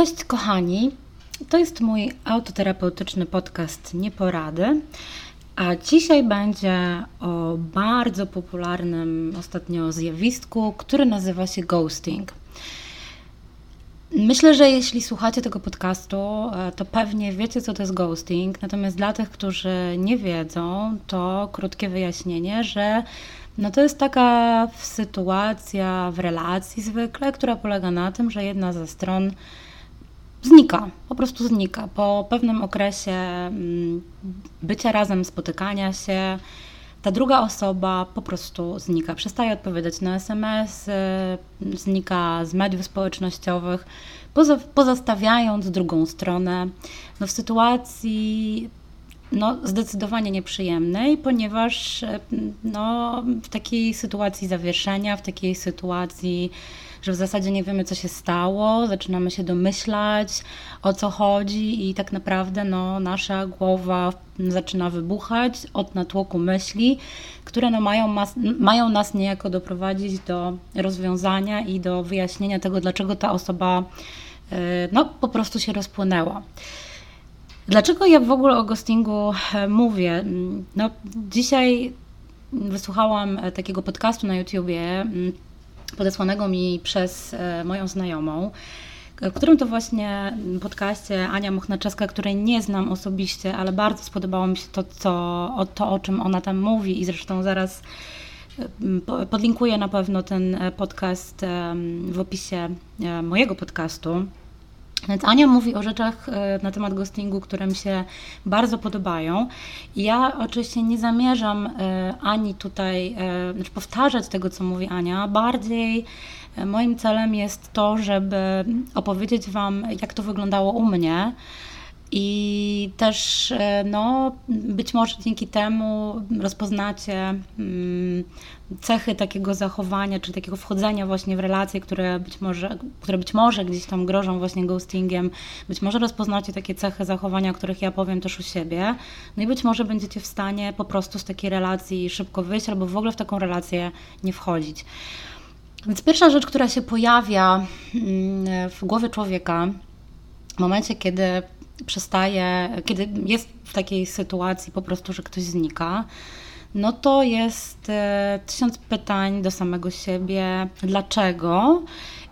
Cześć kochani, to jest mój autoterapeutyczny podcast Nieporady, a dzisiaj będzie o bardzo popularnym ostatnio zjawisku, które nazywa się ghosting. Myślę, że jeśli słuchacie tego podcastu, e, to pewnie wiecie, co to jest ghosting. Natomiast dla tych, którzy nie wiedzą, to krótkie wyjaśnienie, że no to jest taka sytuacja w relacji zwykle, która polega na tym, że jedna ze stron znika, po prostu znika. Po pewnym okresie mm, bycia razem, spotykania się, ta druga osoba po prostu znika. Przestaje odpowiadać na SMS, y, znika z mediów społecznościowych, pozostawiając drugą stronę no, w sytuacji no, zdecydowanie nieprzyjemnej, ponieważ y, no, w takiej sytuacji zawieszenia, w takiej sytuacji że w zasadzie nie wiemy, co się stało, zaczynamy się domyślać, o co chodzi i tak naprawdę no, nasza głowa zaczyna wybuchać od natłoku myśli, które no, mają, mas, mają nas niejako doprowadzić do rozwiązania i do wyjaśnienia tego, dlaczego ta osoba y, no, po prostu się rozpłynęła. Dlaczego ja w ogóle o ghostingu e, mówię? No, dzisiaj wysłuchałam e, takiego podcastu na YouTubie podesłanego mi przez e, moją znajomą, w którym to właśnie podcaście Ania Muchnaczewska, której nie znam osobiście, ale bardzo spodobało mi się to, co, o, to, o czym ona tam mówi i zresztą zaraz podlinkuję na pewno ten podcast w opisie mojego podcastu. Więc Ania mówi o rzeczach e, na temat ghostingu, które mi się bardzo podobają. Ja oczywiście nie zamierzam e, ani tutaj e, znaczy powtarzać tego, co mówi Ania. Bardziej moim celem jest to, żeby opowiedzieć Wam, jak to wyglądało u mnie i też e, no, być może dzięki temu rozpoznacie mm, cechy takiego zachowania, czy takiego wchodzenia właśnie w relacje, które być może, które być może gdzieś tam grożą właśnie ghostingiem. Być może rozpoznacie takie cechy zachowania, o których ja powiem też u siebie. No i być może będziecie w stanie po prostu z takiej relacji szybko wyjść, albo w ogóle w taką relację nie wchodzić. Więc pierwsza rzecz, która się pojawia mm, w głowie człowieka w momencie, kiedy przestaje, kiedy jest w takiej sytuacji po prostu, że ktoś znika, no to jest e, tysiąc pytań do samego siebie, dlaczego.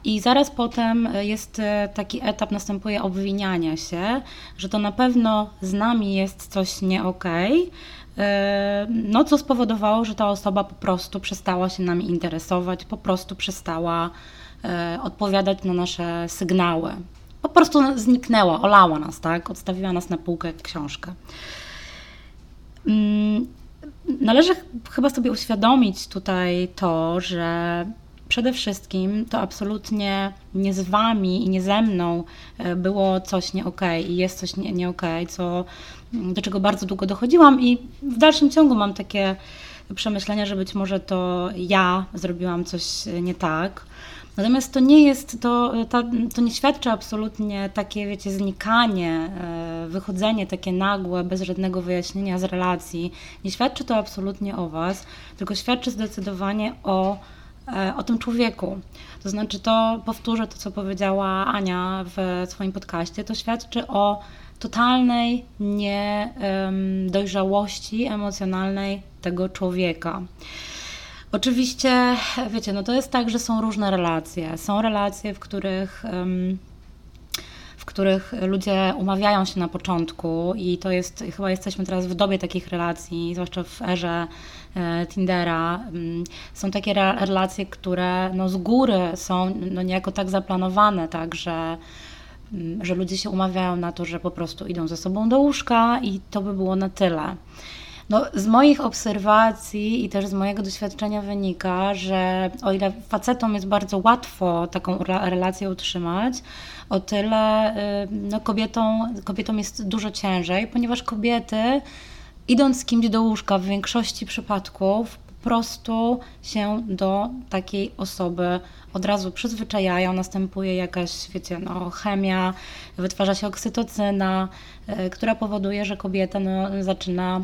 I zaraz potem jest e, taki etap, następuje obwiniania się, że to na pewno z nami jest coś nie okej. Okay, e, no, co spowodowało, że ta osoba po prostu przestała się nami interesować, po prostu przestała odpowiadać na nasze sygnały po prostu zniknęła, olała nas, tak? Odstawiła nas na półkę książkę. Mm, należy chyba sobie uświadomić tutaj to, że przede wszystkim to absolutnie nie z wami i nie ze mną e, było coś nie okay i jest coś nie, nie okay, co, do czego bardzo długo dochodziłam i w dalszym ciągu mam takie przemyślenia, że być może to ja zrobiłam coś nie tak. Natomiast to nie jest, to, to, nie świadczy absolutnie takie, wiecie, znikanie, e, wychodzenie takie nagłe, bez żadnego wyjaśnienia z relacji. Nie świadczy to absolutnie o Was, tylko świadczy zdecydowanie o, e, o tym człowieku. To znaczy, to powtórzę to, co powiedziała Ania w swoim podcaście, to świadczy o totalnej niedojrzałości emocjonalnej tego człowieka. Oczywiście, wiecie, no to jest tak, że są różne relacje. Są relacje, w których. w których ludzie umawiają się na początku i to jest, chyba jesteśmy teraz w dobie takich relacji, zwłaszcza w erze e, Tindera. Są takie relacje, które no z góry są no niejako tak zaplanowane, tak, że że ludzie się umawiają na to, że po prostu idą ze sobą do łóżka i to by było na tyle. No, z moich obserwacji i też z mojego doświadczenia wynika, że o ile facetom jest bardzo łatwo taką relację utrzymać, o tyle y, no, kobietom, kobietom jest dużo ciężej, ponieważ kobiety idąc z kimś do łóżka w większości przypadków po prostu się do takiej osoby od razu przyzwyczajają, następuje jakaś, wiecie, no, chemia, wytwarza się oksytocyna, y, która powoduje, że kobieta no, zaczyna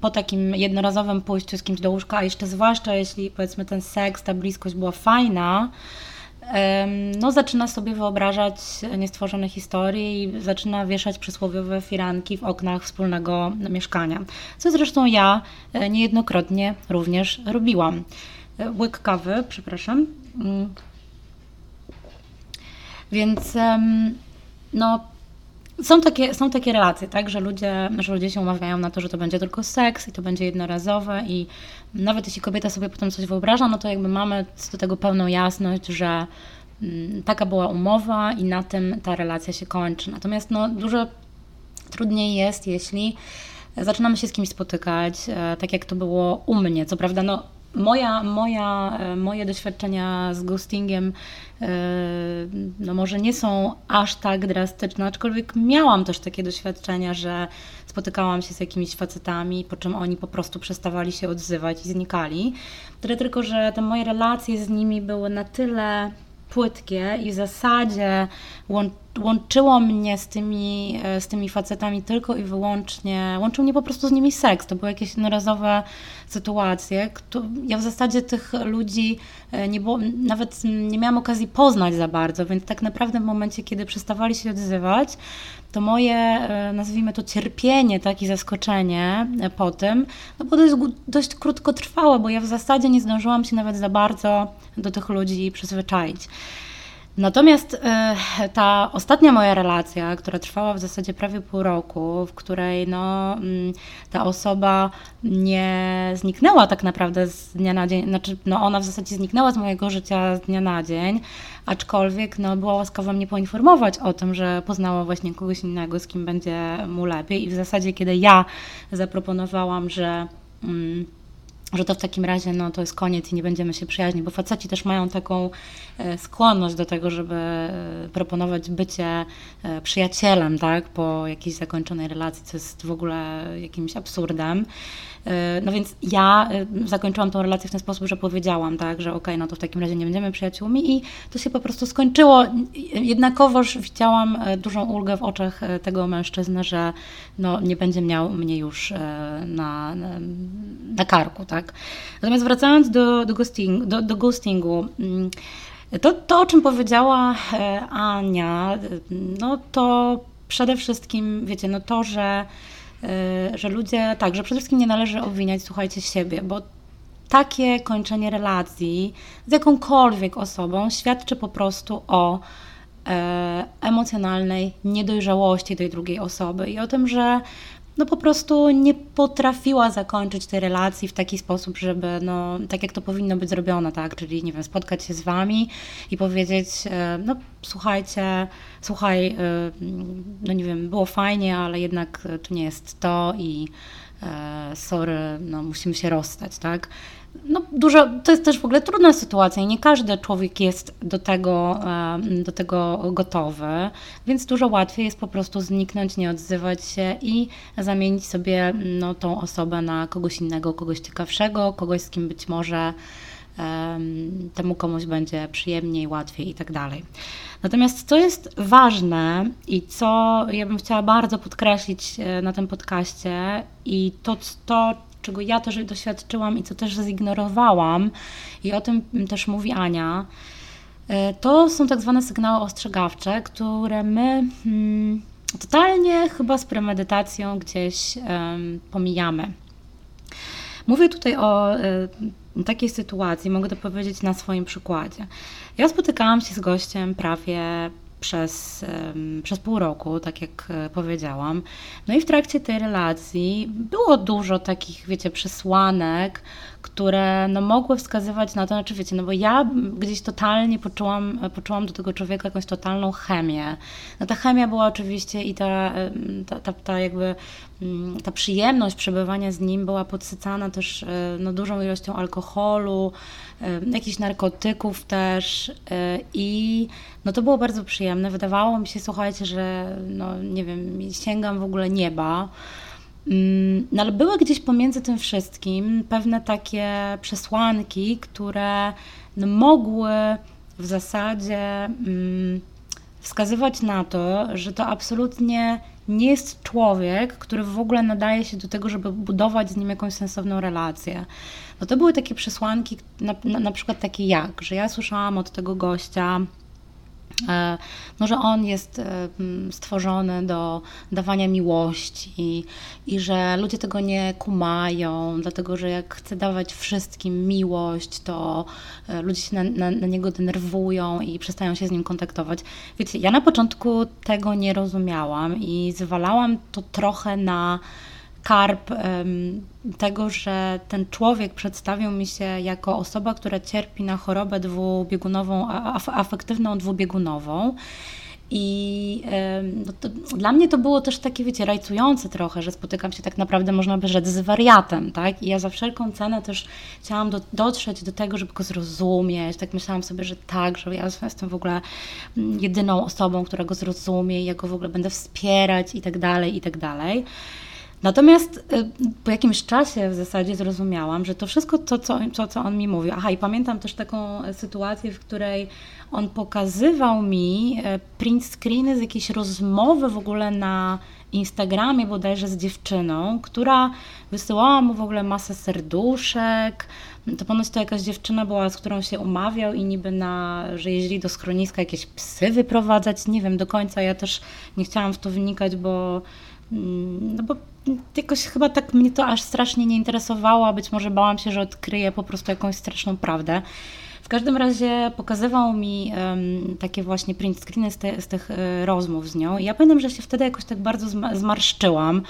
po takim jednorazowym pójściu z kimś do łóżka, a jeszcze zwłaszcza jeśli powiedzmy ten seks, ta bliskość była fajna, no, zaczyna sobie wyobrażać niestworzone historie i zaczyna wieszać przysłowiowe firanki w oknach wspólnego mieszkania. Co zresztą ja e, niejednokrotnie również robiłam. E, łyk kawy, przepraszam. Mm. Więc no, są takie, są takie relacje, tak, że ludzie, że ludzie się umawiają na to, że to będzie tylko seks i to będzie jednorazowe i nawet jeśli kobieta sobie potem coś wyobraża, no to jakby mamy do tego pełną jasność, że mm, taka była umowa i na tym ta relacja się kończy. Natomiast no, dużo trudniej jest, jeśli zaczynamy się z kimś spotykać, e, tak jak to było u mnie. Co prawda, no, moja, moja, e, moje doświadczenia z ghostingiem e, no może nie są aż tak drastyczne, aczkolwiek miałam też takie doświadczenia, że spotykałam się z jakimiś facetami, po czym oni po prostu przestawali się odzywać i znikali. Tyle tylko, że te moje relacje z nimi były na tyle płytkie i w zasadzie łączyło mnie z tymi, e, z tymi facetami tylko i wyłącznie, łączył mnie po prostu z nimi seks. To były jakieś jednorazowe sytuacje. Ja w zasadzie tych ludzi e, nie było, nawet nie miałam okazji poznać za bardzo, więc tak naprawdę w momencie, kiedy przestawali się odzywać, to moje, e, nazwijmy to cierpienie, tak, i zaskoczenie po tym, no było dość, dość krótkotrwałe, bo ja w zasadzie nie zdążyłam się nawet za bardzo do tych ludzi przyzwyczaić. Natomiast e, ta ostatnia moja relacja, która trwała w zasadzie prawie pół roku, w której no, mm, ta osoba nie zniknęła tak naprawdę z dnia na dzień, znaczy no, ona w zasadzie zniknęła z mojego życia z dnia na dzień, aczkolwiek no, była łaskawa mnie poinformować o tym, że poznała właśnie kogoś innego, z kim będzie mu lepiej. I w zasadzie kiedy ja zaproponowałam, że... Mm, że to w takim razie no, to jest koniec i nie będziemy się przyjaźnić, bo faceci też mają taką e, skłonność do tego, żeby e, proponować bycie e, przyjacielem, tak, po jakiejś zakończonej relacji, co jest w ogóle jakimś absurdem. No więc ja zakończyłam tą relację w ten sposób, że powiedziałam, tak, że okej, okay, no to w takim razie nie będziemy przyjaciółmi i to się po prostu skończyło. Jednakowoż widziałam dużą ulgę w oczach tego mężczyzny, że no, nie będzie miał mnie już na, na karku, tak. Natomiast wracając do, do, ghosting, do, do ghostingu, mm, to, to, o czym powiedziała Ania, no to przede wszystkim, wiecie, no to, że Y, że ludzie, tak, że przede wszystkim nie należy obwiniać, słuchajcie, siebie, bo takie kończenie relacji z jakąkolwiek osobą świadczy po prostu o e, emocjonalnej niedojrzałości tej drugiej osoby i o tym, że no po prostu nie potrafiła zakończyć tej relacji w taki sposób, żeby, no, tak jak to powinno być zrobione, tak, czyli, nie wiem, spotkać się z Wami i powiedzieć, e, no, słuchajcie, słuchaj, e, no nie wiem, było fajnie, ale jednak to nie jest to i e, sorry, no, musimy się rozstać, tak, no dużo, to jest też w ogóle trudna sytuacja i nie każdy człowiek jest do tego, do tego gotowy, więc dużo łatwiej jest po prostu zniknąć, nie odzywać się i zamienić sobie no, tą osobę na kogoś innego, kogoś ciekawszego, kogoś z kim być może um, temu komuś będzie przyjemniej, łatwiej i tak dalej. Natomiast co jest ważne i co ja bym chciała bardzo podkreślić e, na tym podcaście i to, to czego ja też doświadczyłam i co też zignorowałam, i o tym też mówi Ania, e, to są tak zwane sygnały ostrzegawcze, które my hmm, totalnie chyba z premedytacją gdzieś um, pomijamy. Mówię tutaj o y, takiej sytuacji, mogę to powiedzieć na swoim przykładzie. Ja spotykałam się z gościem prawie przez, przez pół roku, tak jak e, powiedziałam. No i w trakcie tej relacji było dużo takich, wiecie, przesłanek, które no, mogły wskazywać na to, znaczy wiecie, no bo ja gdzieś totalnie poczułam, poczułam do tego człowieka jakąś totalną chemię. No ta chemia była oczywiście i ta, ta, ta, ta jakby mm, ta przyjemność przebywania z nim była podsycana też e, no, dużą ilością alkoholu, e, jakichś narkotyków też e, i no to było bardzo przyjemne. Wydawało mi się, słuchajcie, że no nie wiem, sięgam w ogóle nieba. Mm, no ale były gdzieś pomiędzy tym wszystkim pewne takie przesłanki, które no, mogły w zasadzie mm, wskazywać na to, że to absolutnie nie jest człowiek, który w ogóle nadaje się do tego, żeby budować z nim jakąś sensowną relację. bo to były takie przesłanki, na, na, na przykład takie jak, że ja słyszałam od tego gościa, no, że on jest e, stworzony do dawania miłości i że ludzie tego nie kumają, dlatego że jak chce dawać wszystkim miłość, to e, ludzie się na, na, na, niego denerwują i przestają się z nim kontaktować. Wiecie, ja na początku tego nie rozumiałam i zwalałam to trochę na karp tego, że ten człowiek przedstawił mi się jako osoba, która cierpi na chorobę dwubiegunową, afektywną dwubiegunową. I no to, dla mnie to było też takie, wiecie, rajcujące trochę, że spotykam się tak naprawdę, można by rzec, z wariatem, tak? I ja za wszelką cenę też chciałam do, dotrzeć do tego, żeby go zrozumieć. Tak myślałam sobie, że tak, że ja jestem w ogóle mm, jedyną osobą, która go zrozumie ja go w ogóle będę wspierać i tak dalej, i tak dalej. Natomiast y, po jakimś czasie w zasadzie zrozumiałam, że to wszystko, to co, to, co on mi mówił. Aha, i pamiętam też taką sytuację, w której on pokazywał mi e, print screeny z jakiejś rozmowy w ogóle na Instagramie bodajże z dziewczyną, która wysyłała mu w ogóle masę serduszek. To ponoć to jakaś dziewczyna była, z którą się umawiał i niby na, że jeździli do schroniska jakieś psy wyprowadzać. Nie wiem do końca, ja też nie chciałam w to wynikać, bo no bo jakoś chyba tak mnie to aż strasznie nie interesowało, a być może bałam się, że odkryję po prostu jakąś straszną prawdę. W każdym razie pokazywał mi um, takie właśnie print screeny z, te, z tych y, rozmów z nią i ja pamiętam, że się wtedy jakoś tak bardzo zmarszczyłam,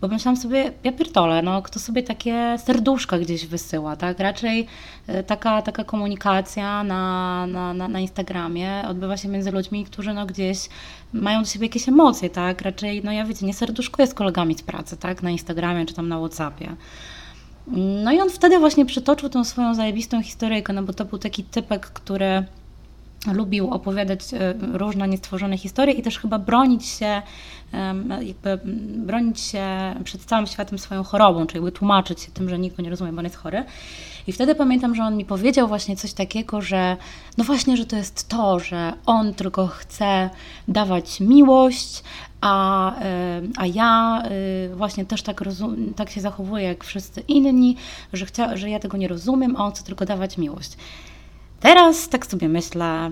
bo myślałam sobie, ja pierdolę, no kto sobie takie serduszka gdzieś wysyła, tak? Raczej y, taka, taka komunikacja na, na, na, na Instagramie odbywa się między ludźmi, którzy no gdzieś mają do siebie jakieś emocje, tak? Raczej, no ja wiecie, nie serduszkuję z kolegami z pracy, tak? Na Instagramie czy tam na Whatsappie. No i on wtedy właśnie przytoczył tą swoją zajebistą historyjkę, no bo to był taki typek, który lubił opowiadać e, różne niestworzone historie i też chyba bronić się, jakby bronić się przed całym światem swoją chorobą, czyli jakby tłumaczyć się tym, że nikt go nie rozumie, bo on jest chory. I wtedy pamiętam, że on mi powiedział właśnie coś takiego, że no właśnie, że to jest to, że on tylko chce dawać miłość, a, a ja y, właśnie też tak, rozum, tak się zachowuję jak wszyscy inni, że, chcia, że ja tego nie rozumiem, a on chce tylko dawać miłość. Teraz tak sobie myślę,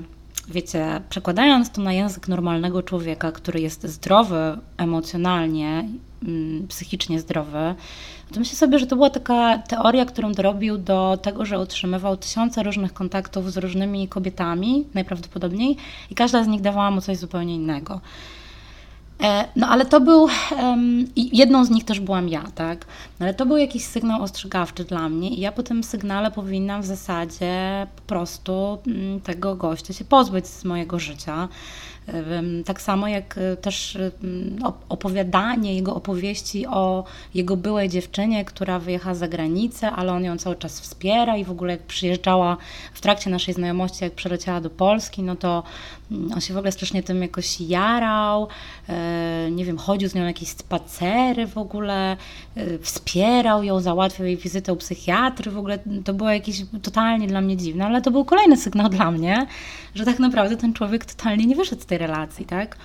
wiecie, przekładając to na język normalnego człowieka, który jest zdrowy emocjonalnie, mm, psychicznie zdrowy, to myślę sobie, że to była taka teoria, którą dorobił do tego, że otrzymywał tysiące różnych kontaktów z różnymi kobietami, najprawdopodobniej, i każda z nich dawała mu coś zupełnie innego. E, no ale to był, jedną z nich też byłam ja, tak? No, ale to był jakiś sygnał ostrzegawczy dla mnie i ja po tym sygnale powinnam w zasadzie po prostu mm, tego gościa się pozbyć z mojego życia. Tak samo jak e, też opowiadanie jego opowieści o jego byłej dziewczynie, która wyjechała za granicę, ale on ją cały czas wspiera i w ogóle jak przyjeżdżała w trakcie naszej znajomości, jak przyleciała do Polski, no to mm, on się w ogóle strasznie tym jakoś jarał, e, nie wiem, chodził z nią na jakieś spacery w ogóle, e, wspierał ją, załatwiał jej wizytę u psychiatry, w ogóle to było jakieś totalnie dla mnie dziwne, ale to był kolejny sygnał dla mnie, że tak naprawdę ten człowiek totalnie nie wyszedł tej relacji, tak?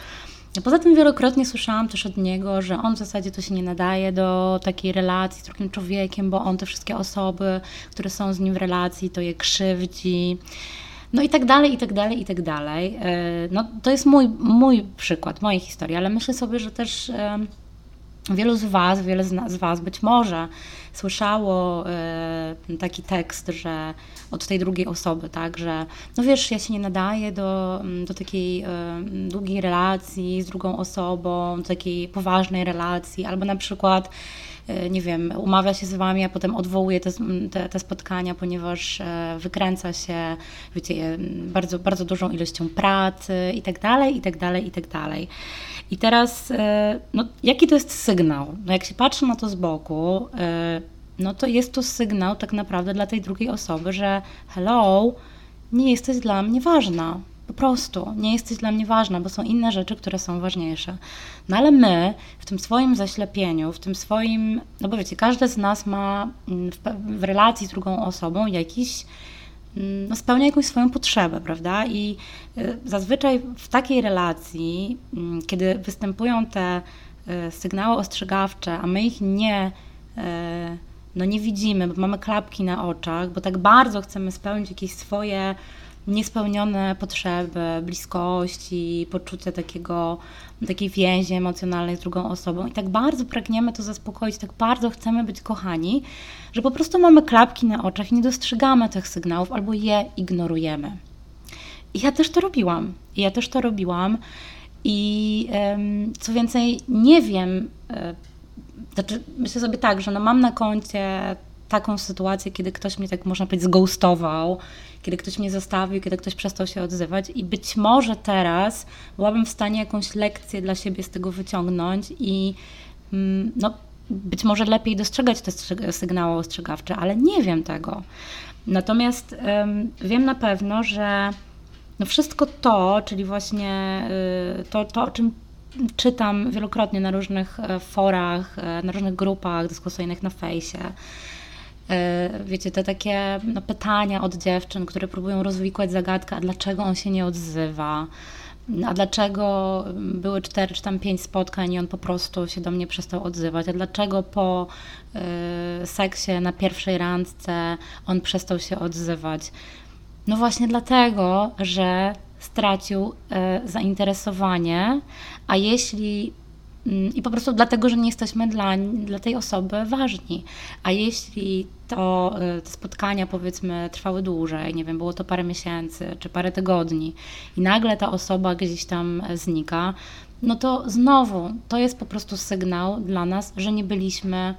Poza tym wielokrotnie słyszałam też od niego, że on w zasadzie to się nie nadaje do takiej relacji z drugim człowiekiem, bo on te wszystkie osoby, które są z nim w relacji, to je krzywdzi. No i tak dalej, i tak dalej, i tak dalej. E, no, to jest mój, mój przykład, mojej historii, ale myślę sobie, że też e, wielu z Was, wiele z Was być może słyszało e, taki tekst, że od tej drugiej osoby, tak, że no wiesz, ja się nie nadaję do, do takiej e, długiej relacji z drugą osobą, do takiej poważnej relacji, albo na przykład e, nie wiem, umawia się z wami, a potem odwołuje te, te, te, spotkania, ponieważ wykręca się, wiecie, bardzo, bardzo dużą ilością pracy i tak dalej, i tak dalej, i tak dalej. I teraz, e, no, jaki to jest sygnał? No, jak się patrzy na to z boku, e, no to jest to sygnał tak naprawdę dla tej drugiej osoby, że hello, nie jesteś dla mnie ważna. Po prostu nie jesteś dla mnie ważna, bo są inne rzeczy, które są ważniejsze. No ale my w tym swoim zaślepieniu, w tym swoim, no bo wiecie, każdy z nas ma mm, w, w relacji z drugą osobą jakiś Mm, no, spełnia jakąś swoją potrzebę, prawda? I y, zazwyczaj w takiej relacji, mm, kiedy występują te y, sygnały ostrzegawcze, a my ich nie, y, no nie widzimy, bo mamy klapki na oczach, bo tak bardzo chcemy spełnić jakieś swoje niespełnione potrzeby, bliskości, poczucie takiego, takiej więzi emocjonalnej z drugą osobą i tak bardzo pragniemy to zaspokoić, tak bardzo chcemy być kochani, że po prostu mamy klapki na oczach i nie dostrzegamy tych sygnałów albo je ignorujemy. I ja też to robiłam. I ja też to robiłam. I co więcej, nie wiem, e, znaczy myślę sobie tak, że no mam na koncie taką sytuację, kiedy ktoś mnie tak można powiedzieć zgoustował, kiedy ktoś mnie zostawił, kiedy ktoś przestał się odzywać i być może teraz byłabym w stanie jakąś lekcję dla siebie z tego wyciągnąć i mm, no, być może lepiej dostrzegać te sygnały ostrzegawcze, ale nie wiem tego. Natomiast wiem na pewno, że no wszystko to, czyli właśnie y, to, to, o czym czytam wielokrotnie na różnych e, forach, e, na różnych grupach dyskusyjnych na fejsie, e, wiecie, te takie no, pytania od dziewczyn, które próbują rozwikłać zagadkę, a dlaczego on się nie odzywa, a dlaczego były cztery czy tam pięć spotkań i on po prostu się do mnie przestał odzywać, a dlaczego po y, seksie na pierwszej randce on przestał się odzywać. No właśnie dlatego, że stracił e, zainteresowanie, a jeśli mm, i po prostu dlatego, że nie jesteśmy dla, dla tej osoby ważni. A jeśli to, e, te spotkania powiedzmy trwały dłużej, nie wiem, było to parę miesięcy czy parę tygodni i nagle ta osoba gdzieś tam znika, no to znowu to jest po prostu sygnał dla nas, że nie byliśmy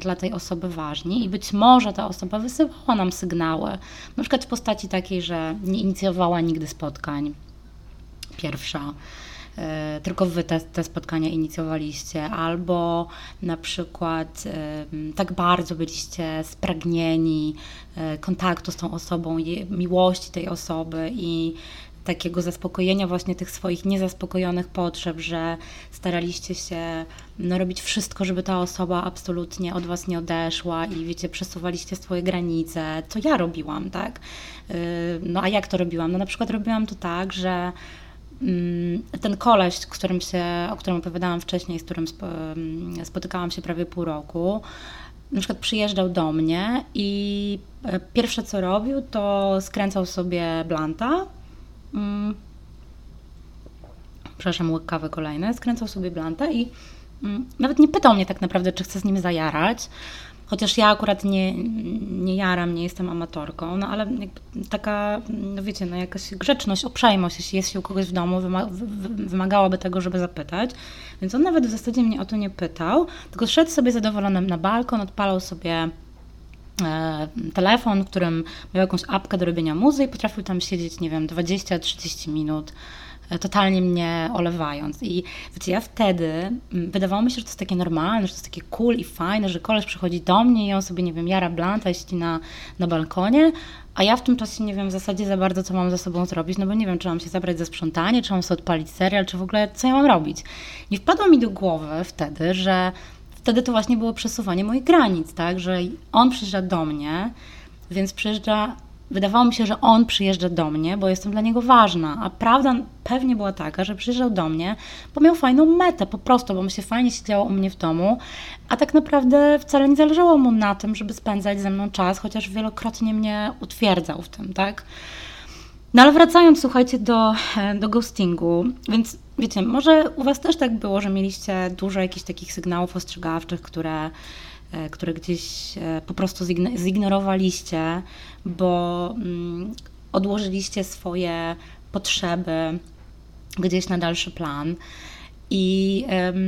dla tej osoby ważni i być może ta osoba wysyłała nam sygnały, na przykład w postaci takiej, że nie inicjowała nigdy spotkań. Pierwsza, e, tylko wy te, te, spotkania inicjowaliście, albo na przykład e, tak bardzo byliście spragnieni kontaktu z tą osobą, miłości tej osoby i takiego zaspokojenia właśnie tych swoich niezaspokojonych potrzeb, że staraliście się no, robić wszystko, żeby ta osoba absolutnie od Was nie odeszła i wiecie, przesuwaliście swoje granice, co ja robiłam, tak? Y, no a jak to robiłam? No na przykład robiłam to tak, że mm, ten koleś, którym się, o którym opowiadałam wcześniej, z którym mm, spotykałam się prawie pół roku, na przykład przyjeżdżał do mnie i e, pierwsze co robił, to skręcał sobie blanta, mm, przepraszam, łyk kawy kolejne, skręcał sobie blanta i mm, nawet nie pytał mnie tak naprawdę, czy chcę z nim zajarać, chociaż ja akurat nie, nie jaram, nie jestem amatorką, no ale taka, no wiecie, no jakaś grzeczność, uprzejmość, jeśli jest się u kogoś w domu, wymagałaby tego, żeby zapytać, więc on nawet w zasadzie mnie o to nie pytał, tylko szedł sobie zadowolony na balkon, odpalał sobie telefon, w którym miał jakąś apkę do robienia muzy i potrafił tam siedzieć, nie wiem, 20-30 minut, e, totalnie mnie olewając. I wiecie, ja wtedy mm, wydawało mi się, że to jest takie normalne, że to jest takie cool i fajne, że koleś przychodzi do mnie i on sobie, nie wiem, jara blanta, jeśli na, na balkonie, a ja w tym czasie nie wiem w zasadzie za bardzo, co mam ze sobą zrobić, no bo nie wiem, czy mam się zabrać za sprzątanie, czy mam sobie odpalić serial, czy w ogóle co ja mam robić. Nie wpadło mi do głowy wtedy, że wtedy to właśnie było przesuwanie moich granic, tak, że on przyjeżdża do mnie, więc przyjeżdża, wydawało mi się, że on przyjeżdża do mnie, bo jestem dla niego ważna, a prawda pewnie była taka, że przyjeżdżał do mnie, bo miał fajną metę, po prostu, bo mu się fajnie siedziało u mnie w domu, a tak naprawdę wcale nie zależało mu na tym, żeby spędzać ze mną czas, chociaż wielokrotnie mnie utwierdzał w tym, tak. No ale wracając, słuchajcie, do, do ghostingu, więc wiecie, może u Was też tak było, że mieliście dużo jakichś takich sygnałów ostrzegawczych, które, e, które gdzieś e, po prostu zignorowaliście, bo mm, odłożyliście swoje potrzeby gdzieś na dalszy plan. I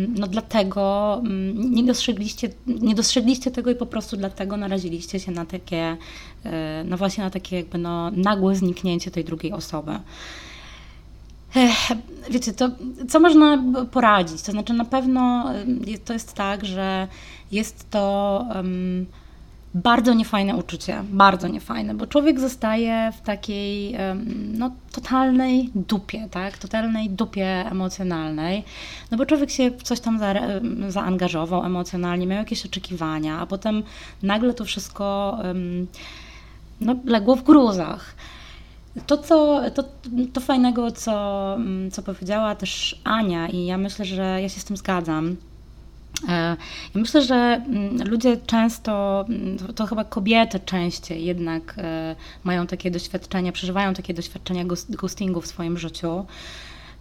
no dlatego mm, nie dostrzegliście, nie dostrzegliście tego i po prostu dlatego naraziliście się na takie, no właśnie na takie jakby no nagłe zniknięcie tej drugiej osoby. Wiecie, to co można poradzić? To znaczy na pewno to jest tak, że jest to um, bardzo niefajne uczucie, bardzo niefajne, bo człowiek zostaje w takiej no, totalnej dupie, tak? Totalnej dupie emocjonalnej, no bo człowiek się w coś tam za, zaangażował emocjonalnie, miał jakieś oczekiwania, a potem nagle to wszystko no, legło w gruzach. To, co, to, to fajnego, co, co powiedziała też Ania, i ja myślę, że ja się z tym zgadzam, Ja myślę, że mm, ludzie często, mm, to chyba kobiety częściej jednak mają takie doświadczenia, przeżywają takie doświadczenia ghostingu w swoim życiu.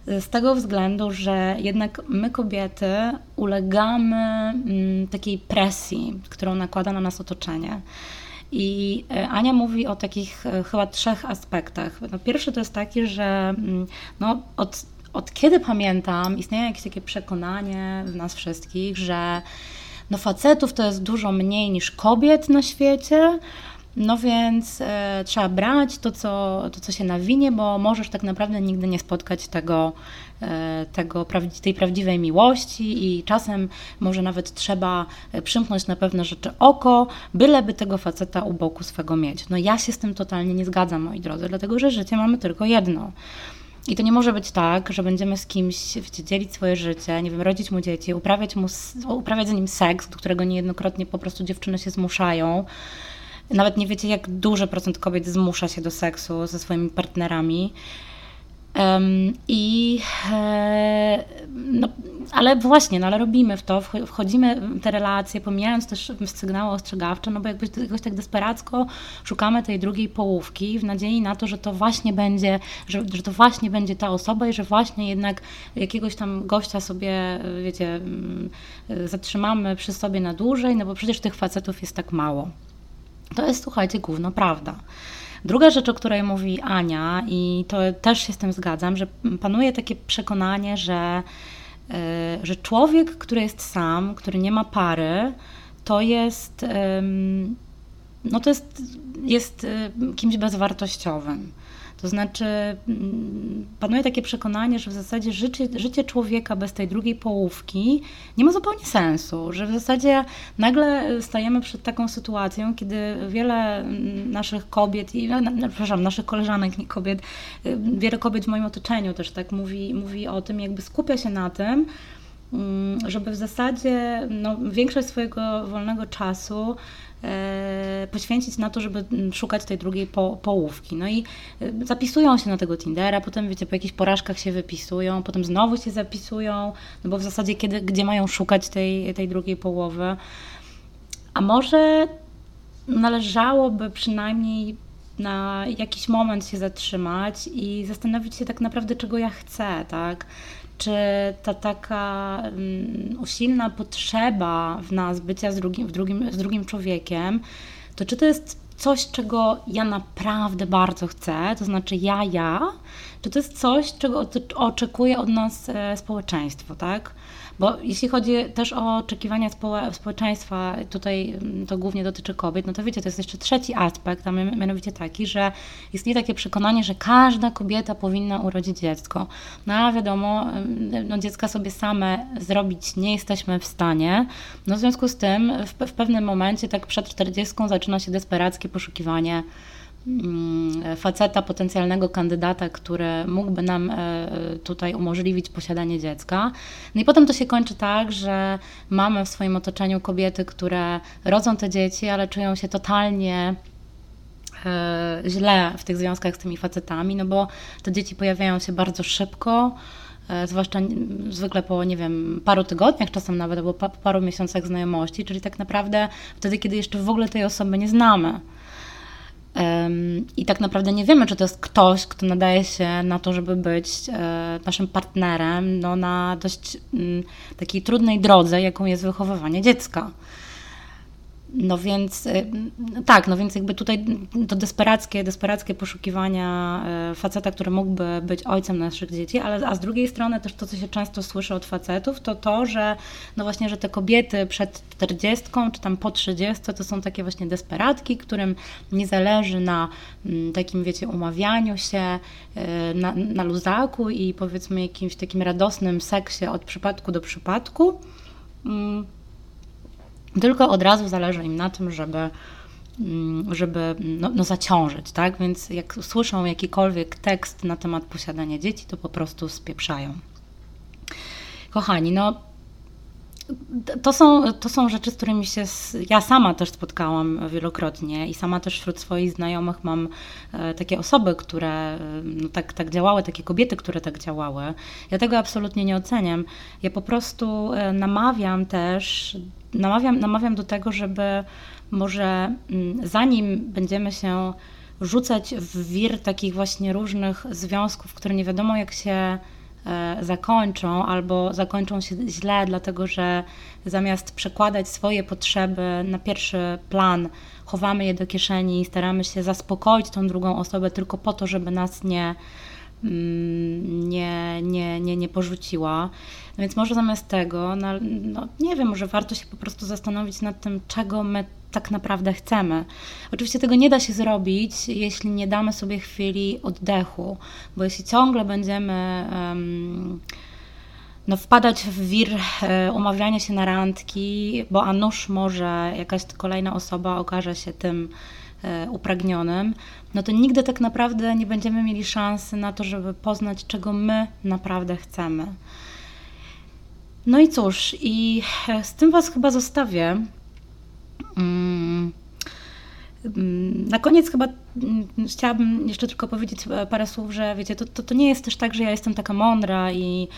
Z tego względu, że jednak my kobiety ulegamy mm, takiej presji, którą nakłada na nas otoczenie. I e, Ania mówi o takich e, chyba trzech aspektach. No, pierwszy to jest taki, że mm, no, od, od kiedy pamiętam, istnieje jakieś takie przekonanie w nas wszystkich, że no, facetów to jest dużo mniej niż kobiet na świecie. No więc e, trzeba brać to co, to, co się nawinie, bo możesz tak naprawdę nigdy nie spotkać tego, e, tego, tej prawdziwej miłości i czasem może nawet trzeba e, przymknąć na pewne rzeczy oko, byleby tego faceta u boku swego mieć. No ja się z tym totalnie nie zgadzam, moi drodzy, dlatego że życie mamy tylko jedno. I to nie może być tak, że będziemy z kimś wiecie, dzielić swoje życie, nie wiem, rodzić mu dzieci, uprawiać, mu, uprawiać z nim seks, do którego niejednokrotnie po prostu dziewczyny się zmuszają, nawet nie wiecie, jak duży procent kobiet zmusza się do seksu ze swoimi partnerami. I e, no, ale właśnie, no ale robimy w to, wchodzimy w te relacje, pomijając też sygnały ostrzegawcze, no bo jakby jakoś tak desperacko szukamy tej drugiej połówki w nadziei na to, że to właśnie będzie, że, że to właśnie będzie ta osoba i że właśnie jednak jakiegoś tam gościa sobie, wiecie, mm, zatrzymamy przy sobie na dłużej, no bo przecież tych facetów jest tak mało. To jest, słuchajcie, gówno prawda. Druga rzecz, o której mówi Ania, i to też się z tym zgadzam, że panuje takie przekonanie, że, yy, że człowiek, który jest sam, który nie ma pary, to jest, no to jest, jest yy, kimś bezwartościowym. To znaczy, mm, panuje takie przekonanie, że w zasadzie życie, życie człowieka bez tej drugiej połówki nie ma zupełnie sensu, że w zasadzie nagle stajemy przed taką sytuacją, kiedy wiele mm, naszych kobiet, i, przepraszam, naszych koleżanek, nie kobiet, y, wiele kobiet w moim otoczeniu też tak mówi, mówi o tym, jakby skupia się na tym, mm, żeby w zasadzie no, większość swojego wolnego czasu E, poświęcić na to, żeby szukać tej drugiej po, połówki. No i e, zapisują się na tego Tindera, potem wiecie, po jakichś porażkach się wypisują, potem znowu się zapisują, no bo w zasadzie kiedy, gdzie mają szukać tej, tej drugiej połowy. A może należałoby przynajmniej na jakiś moment się zatrzymać i zastanowić się tak naprawdę, czego ja chcę, tak? czy ta taka um, usilna potrzeba w nas bycia z drugim, w drugim, z drugim człowiekiem, to czy to jest coś, czego ja naprawdę bardzo chcę, to znaczy ja, ja, czy to jest coś, czego oczekuje od nas e, społeczeństwo, tak? Bo jeśli chodzi też o oczekiwania społeczeństwa, tutaj mm, to głównie dotyczy kobiet, no to wiecie, to jest jeszcze trzeci aspekt, a mianowicie taki, że istnieje takie przekonanie, że każda kobieta powinna urodzić dziecko. No a wiadomo, mm, no dziecka sobie same zrobić nie jesteśmy w stanie. No w związku z tym w, w pewnym momencie, tak przed 40 zaczyna się desperackie poszukiwanie faceta, potencjalnego kandydata, który mógłby nam e, tutaj umożliwić posiadanie dziecka. No i potem to się kończy tak, że mamy w swoim otoczeniu kobiety, które rodzą te dzieci, ale czują się totalnie e, źle w tych związkach z tymi facetami, no bo te dzieci pojawiają się bardzo szybko, e, zwłaszcza zwykle po, nie wiem, paru tygodniach, czasem nawet, albo po paru miesiącach znajomości, czyli tak naprawdę wtedy, kiedy jeszcze w ogóle tej osoby nie znamy. I tak naprawdę nie wiemy, czy to jest ktoś, kto nadaje się na to, żeby być e, naszym partnerem no, na dość mm, takiej trudnej drodze, jaką jest wychowywanie dziecka. No więc y, tak, no więc jakby tutaj to desperackie, desperackie poszukiwania y, faceta, który mógłby być ojcem naszych dzieci, ale a z drugiej strony też to, co się często słyszy od facetów, to to, że no właśnie, że te kobiety przed 40 czy tam po 30 to są takie właśnie desperatki, którym nie zależy na mm, takim, wiecie, umawianiu się, y, na, na luzaku i powiedzmy jakimś takim radosnym seksie od przypadku do przypadku. Mm, tylko od razu zależy im na tym, żeby mm, żeby no, no, zaciążyć, tak? Więc jak słyszą jakikolwiek tekst na temat posiadania dzieci, to po prostu spieprzają. Kochani, no to są, to są rzeczy, z którymi się ja sama też spotkałam wielokrotnie i sama też wśród swoich znajomych mam e, takie osoby, które e, no tak, tak działały, takie kobiety, które tak działały. Ja tego absolutnie nie oceniam. Ja po prostu e, namawiam też, namawiam, namawiam do tego, żeby może mm, zanim będziemy się rzucać w wir takich właśnie różnych związków, które nie wiadomo jak się E, zakończą albo zakończą się źle, dlatego że zamiast przekładać swoje potrzeby na pierwszy plan, chowamy je do kieszeni i staramy się zaspokoić tą drugą osobę tylko po to, żeby nas nie, nie, nie, nie, nie porzuciła. Więc może zamiast tego, no, no, nie wiem, może warto się po prostu zastanowić nad tym, czego my tak naprawdę chcemy. Oczywiście tego nie da się zrobić, jeśli nie damy sobie chwili oddechu, bo jeśli ciągle będziemy um, no, wpadać w wir e, umawiania się na randki, bo a nuż może jakaś kolejna osoba okaże się tym upragnionym, no to nigdy tak naprawdę nie będziemy mieli szansy na to, żeby poznać, czego my naprawdę chcemy. No i cóż, i z tym Was chyba zostawię. Mm. Mm, na koniec chyba mm, chciałabym jeszcze tylko powiedzieć parę słów, że wiecie, to, to, to nie jest też tak, że ja jestem taka mądra i,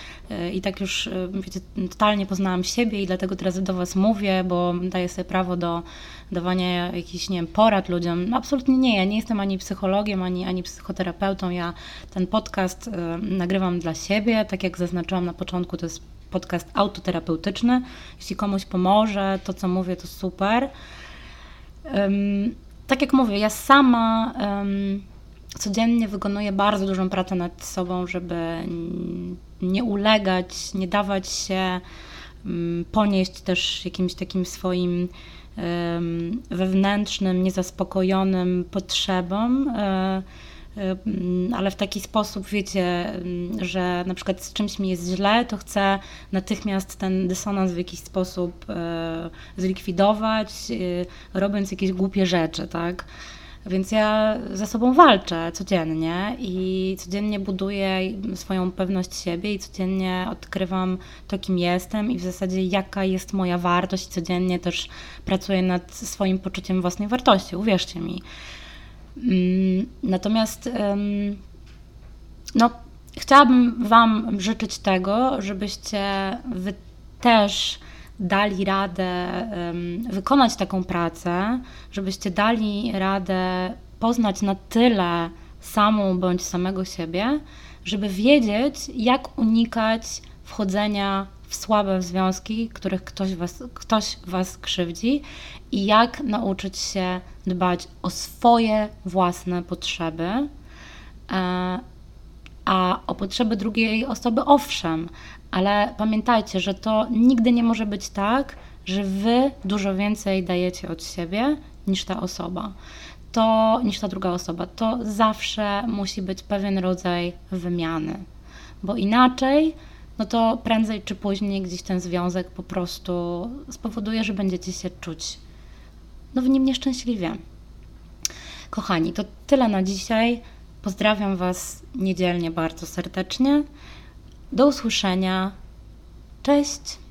i tak już wiecie, totalnie poznałam siebie i dlatego teraz do Was mówię, bo daję sobie prawo do dawania jakichś, nie wiem, porad ludziom. No, absolutnie nie, ja nie jestem ani psychologiem, ani, ani psychoterapeutą. Ja ten podcast nagrywam dla siebie, tak jak zaznaczyłam na początku, to jest podcast autoterapeutyczny. Jeśli komuś pomoże, to co mówię, to super. Tak jak mówię, ja sama um, codziennie wykonuję bardzo dużą pracę nad sobą, żeby nie ulegać, nie dawać się um, ponieść też jakimś takim swoim wewnętrznym, niezaspokojonym potrzebom. Ale w taki sposób, wiecie, że na przykład z czymś mi jest źle, to chcę natychmiast ten dysonans w jakiś sposób e, zlikwidować, e, robiąc jakieś głupie rzeczy, tak? Więc ja ze sobą walczę codziennie i codziennie buduję swoją pewność siebie i codziennie odkrywam to, kim jestem i w zasadzie jaka jest moja wartość. Codziennie też pracuję nad swoim poczuciem własnej wartości, uwierzcie mi. Mm, natomiast no, chciałabym Wam życzyć tego, żebyście Wy też dali radę wykonać taką pracę, żebyście dali radę poznać na tyle samą bądź samego siebie, żeby wiedzieć, jak unikać wchodzenia w słabe związki, których ktoś was, ktoś was krzywdzi i jak nauczyć się dbać o swoje własne potrzeby, e, a o potrzeby drugiej osoby owszem, ale pamiętajcie, że to nigdy nie może być tak, że wy dużo więcej dajecie od siebie niż ta osoba. To niż ta druga osoba. To zawsze musi być pewien rodzaj wymiany, bo inaczej no to prędzej czy później gdzieś ten związek po prostu spowoduje, że będziecie się czuć no w nim nieszczęśliwie. Kochani, to tyle na dzisiaj. Pozdrawiam Was niedzielnie bardzo serdecznie. Do usłyszenia. Cześć!